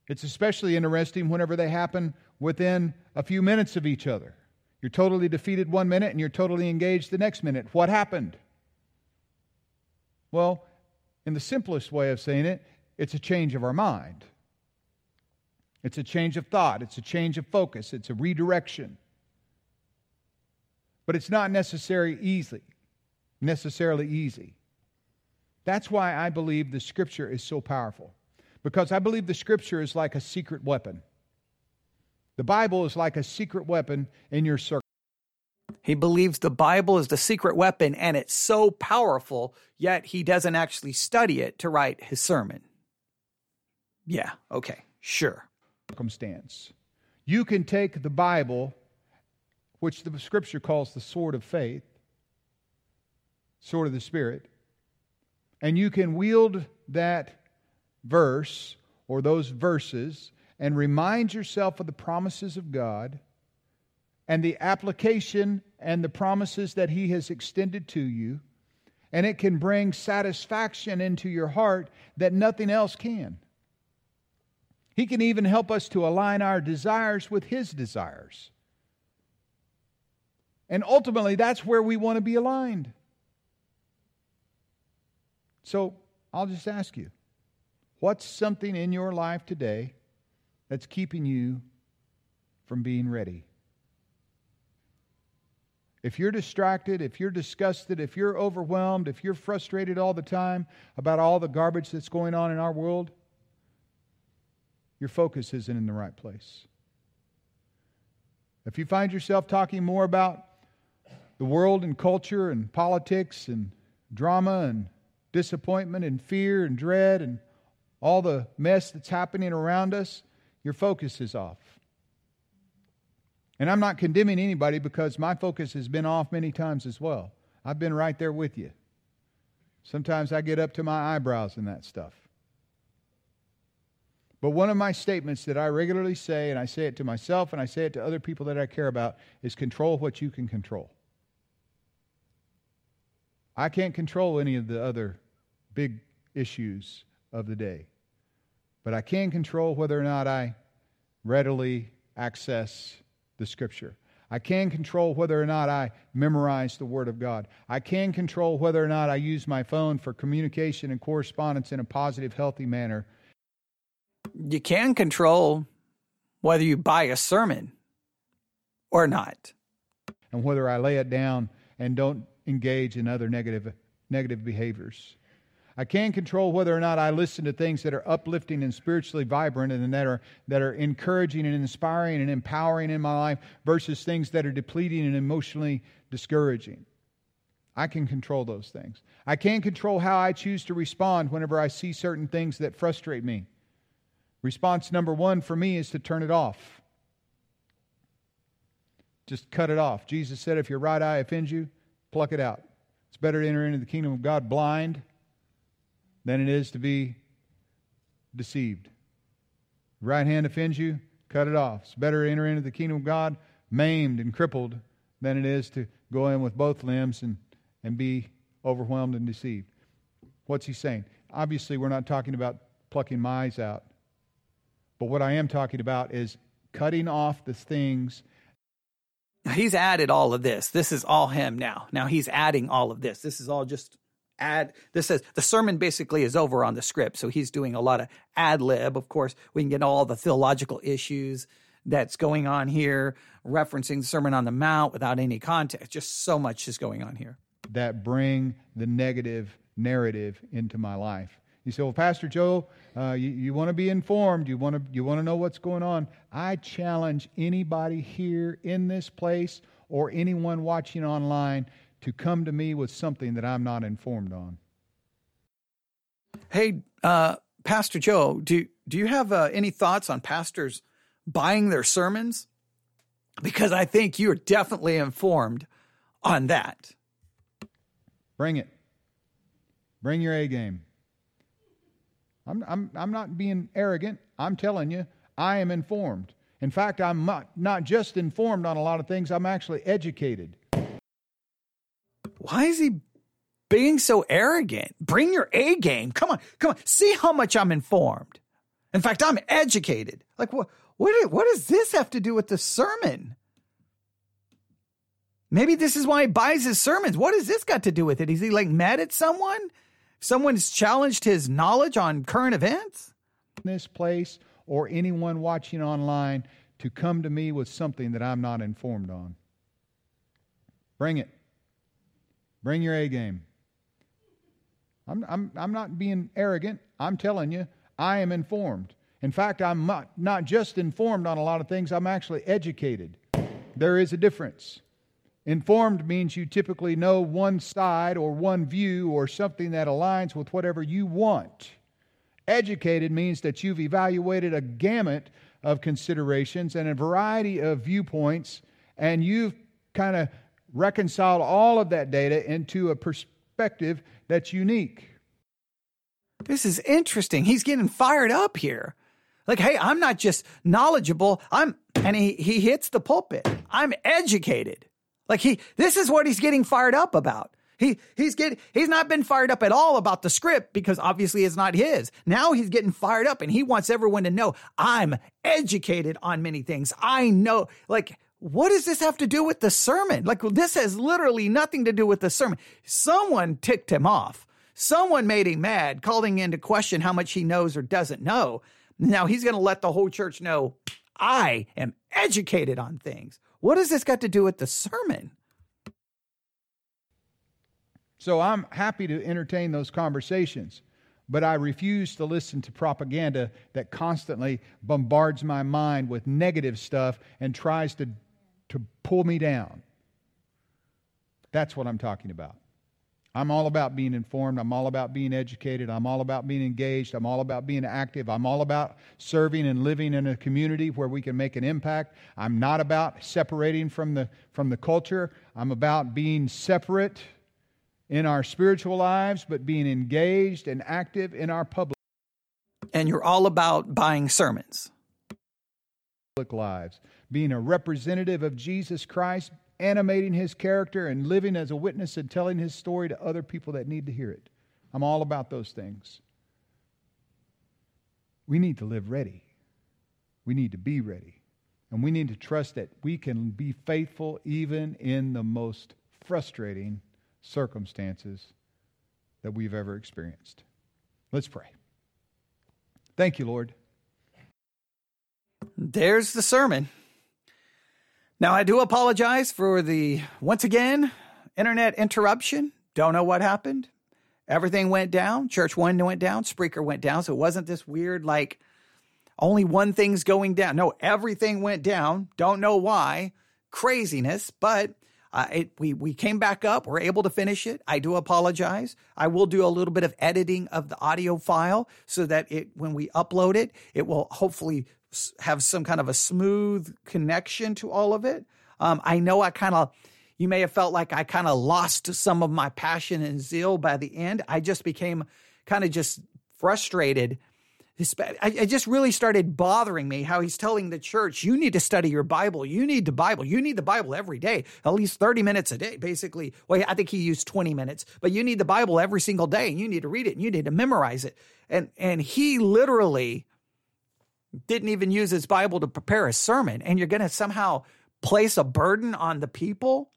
It's especially interesting whenever they happen within a few minutes of each other. You're totally defeated one minute and you're totally engaged the next minute. What happened? Well, in the simplest way of saying it, it's a change of our mind. It's a change of thought. It's a change of focus. It's a redirection. But it's not necessarily easy. Necessarily easy. That's why I believe the scripture is so powerful. Because I believe the scripture is like a secret weapon. The Bible is like a secret weapon in your circle. He believes the Bible is the secret weapon and it's so powerful, yet he doesn't actually study it to write his sermon. Yeah, okay, sure. Circumstance. You can take the Bible, which the scripture calls the sword of faith, sword of the Spirit, and you can wield that verse or those verses and remind yourself of the promises of God and the application and the promises that He has extended to you. And it can bring satisfaction into your heart that nothing else can. He can even help us to align our desires with His desires. And ultimately, that's where we want to be aligned. So I'll just ask you what's something in your life today that's keeping you from being ready. If you're distracted, if you're disgusted, if you're overwhelmed, if you're frustrated all the time about all the garbage that's going on in our world, your focus isn't in the right place. If you find yourself talking more about the world and culture and politics and drama and disappointment and fear and dread and all the mess that's happening around us, your focus is off. And I'm not condemning anybody because my focus has been off many times as well. I've been right there with you. Sometimes I get up to my eyebrows in that stuff. But one of my statements that I regularly say, and I say it to myself and I say it to other people that I care about, is control what you can control. I can't control any of the other big issues of the day, but I can control whether or not I readily access the Scripture. I can control whether or not I memorize the Word of God. I can control whether or not I use my phone for communication and correspondence in a positive, healthy manner. You can control whether you buy a sermon or not. And whether I lay it down and don't engage in other negative, negative behaviors. I can control whether or not I listen to things that are uplifting and spiritually vibrant and that are, that are encouraging and inspiring and empowering in my life versus things that are depleting and emotionally discouraging. I can control those things. I can control how I choose to respond whenever I see certain things that frustrate me. Response number one for me is to turn it off. Just cut it off. Jesus said, if your right eye offends you, pluck it out. It's better to enter into the kingdom of God blind than it is to be deceived. Right hand offends you, cut it off. It's better to enter into the kingdom of God maimed and crippled than it is to go in with both limbs and, and be overwhelmed and deceived. What's he saying? Obviously, we're not talking about plucking my eyes out. But what I am talking about is cutting off the things he's added all of this. This is all him now. Now he's adding all of this. This is all just add. This says the sermon basically is over on the script. So he's doing a lot of ad lib. Of course, we can get all the theological issues that's going on here, referencing the Sermon on the Mount without any context. Just so much is going on here. That bring the negative narrative into my life. You say, well, Pastor Joe, uh, you, you want to be informed. You want to you want to know what's going on. I challenge anybody here in this place or anyone watching online to come to me with something that I'm not informed on. Hey, uh, Pastor Joe, do do you have uh, any thoughts on pastors buying their sermons? Because I think you're definitely informed on that. Bring it. Bring your A game. I'm, I'm, I'm not being arrogant. I'm telling you, I am informed. In fact, I'm not, not just informed on a lot of things, I'm actually educated. Why is he being so arrogant? Bring your A game. Come on, come on. See how much I'm informed. In fact, I'm educated. Like, what, what, what does this have to do with the sermon? Maybe this is why he buys his sermons. What has this got to do with it? Is he like mad at someone? Someone's challenged his knowledge on current events? This place or anyone watching online to come to me with something that I'm not informed on. Bring it. Bring your A game. I'm, I'm, I'm not being arrogant. I'm telling you, I am informed. In fact, I'm not, not just informed on a lot of things, I'm actually educated. There is a difference. Informed means you typically know one side or one view or something that aligns with whatever you want. Educated means that you've evaluated a gamut of considerations and a variety of viewpoints, and you've kind of reconciled all of that data into a perspective that's unique. This is interesting. He's getting fired up here. Like, hey, I'm not just knowledgeable, I'm, and he, he hits the pulpit. I'm educated. Like he, this is what he's getting fired up about. He, he's getting, he's not been fired up at all about the script because obviously it's not his. Now he's getting fired up and he wants everyone to know I'm educated on many things. I know, like, what does this have to do with the sermon? Like, this has literally nothing to do with the sermon. Someone ticked him off. Someone made him mad, calling into question how much he knows or doesn't know. Now he's going to let the whole church know I am educated on things. What has this got to do with the sermon? So I'm happy to entertain those conversations. But I refuse to listen to propaganda that constantly bombards my mind with negative stuff and tries to, to pull me down. That's what I'm talking about. I'm all about being informed. I'm all about being educated. I'm all about being engaged. I'm all about being active. I'm all about serving and living in a community where we can make an impact. I'm not about separating from the, from the culture. I'm about being separate in our spiritual lives, but being engaged and active in our public. And you're all about buying sermons. Public Lives, being a representative of Jesus Christ, animating his character and living as a witness and telling his story to other people that need to hear it. I'm all about those things. We need to live ready. We need to be ready. And we need to trust that we can be faithful even in the most frustrating circumstances that we've ever experienced. Let's pray. Thank you, Lord. There's the sermon. Now, I do apologize for the, once again, internet interruption. Don't know what happened. Everything went down. Church One went down. Spreaker went down. So it wasn't this weird, like, only one thing's going down. No, everything went down. Don't know why. Craziness. But uh, it, we we came back up. We're able to finish it. I do apologize. I will do a little bit of editing of the audio file so that it when we upload it, it will hopefully have some kind of a smooth connection to all of it. Um, I know I kind of you may have felt like I kind of lost some of my passion and zeal by the end. I just became kind of just frustrated it just really started bothering me how he's telling the church, you need to study your Bible. You need the Bible. You need the Bible every day, at least 30 minutes a day, basically. Well, I think he used 20 minutes, but you need the Bible every single day and you need to read it and you need to memorize it. And, and he literally didn't even use his Bible to prepare a sermon. And you're going to somehow place a burden on the people.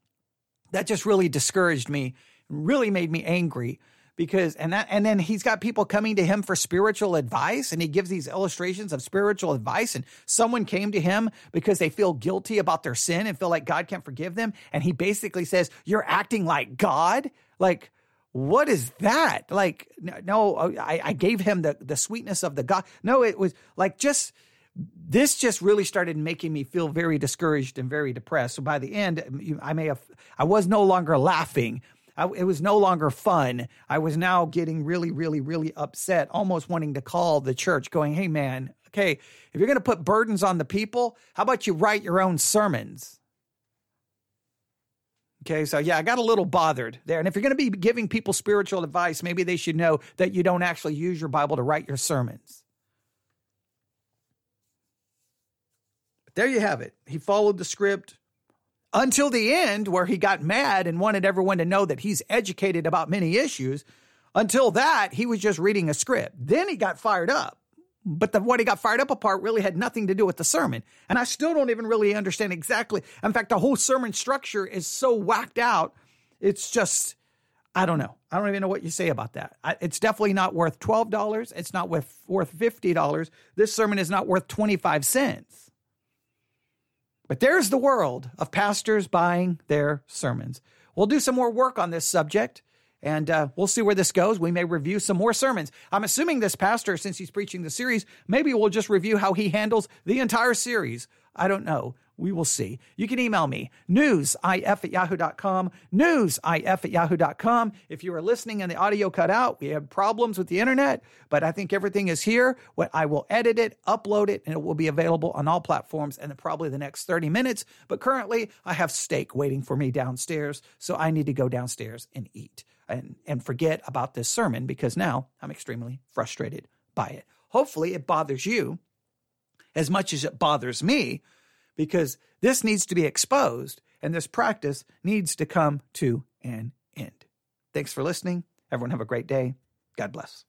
That just really discouraged me, really made me angry because and that and then he's got people coming to him for spiritual advice and he gives these illustrations of spiritual advice and someone came to him because they feel guilty about their sin and feel like God can't forgive them and he basically says you're acting like God like what is that like no oh, I, I gave him the the sweetness of the God no it was like just this just really started making me feel very discouraged and very depressed. So by the end, I may have, I was no longer laughing, I, it was no longer fun. I was now getting really, really, really upset, almost wanting to call the church, going, hey, man, okay, if you're going to put burdens on the people, how about you write your own sermons? Okay, so yeah, I got a little bothered there. And if you're going to be giving people spiritual advice, maybe they should know that you don't actually use your Bible to write your sermons. But there you have it. He followed the script until the end, where he got mad and wanted everyone to know that he's educated about many issues. Until that, he was just reading a script. Then he got fired up. But the, what he got fired up apart really had nothing to do with the sermon. And I still don't even really understand exactly. In fact, the whole sermon structure is so whacked out. It's just, I don't know. I don't even know what you say about that. I, it's definitely not worth $12. It's not worth, worth $50. This sermon is not worth 25 cents. But there's the world of pastors buying their sermons. We'll do some more work on this subject and uh, we'll see where this goes. We may review some more sermons. I'm assuming this pastor, since he's preaching the series, maybe we'll just review how he handles the entire series. I don't know. We will see. You can email me, newsif at yahoo.com, newsif at yahoo.com. If you are listening and the audio cut out, we have problems with the internet, but I think everything is here. What I will edit it, upload it, and it will be available on all platforms in probably the next 30 minutes. But currently, I have steak waiting for me downstairs, so I need to go downstairs and eat and, and forget about this sermon because now I'm extremely frustrated by it. Hopefully, it bothers you as much as it bothers me because this needs to be exposed and this practice needs to come to an end. Thanks for listening. Everyone have a great day. God bless.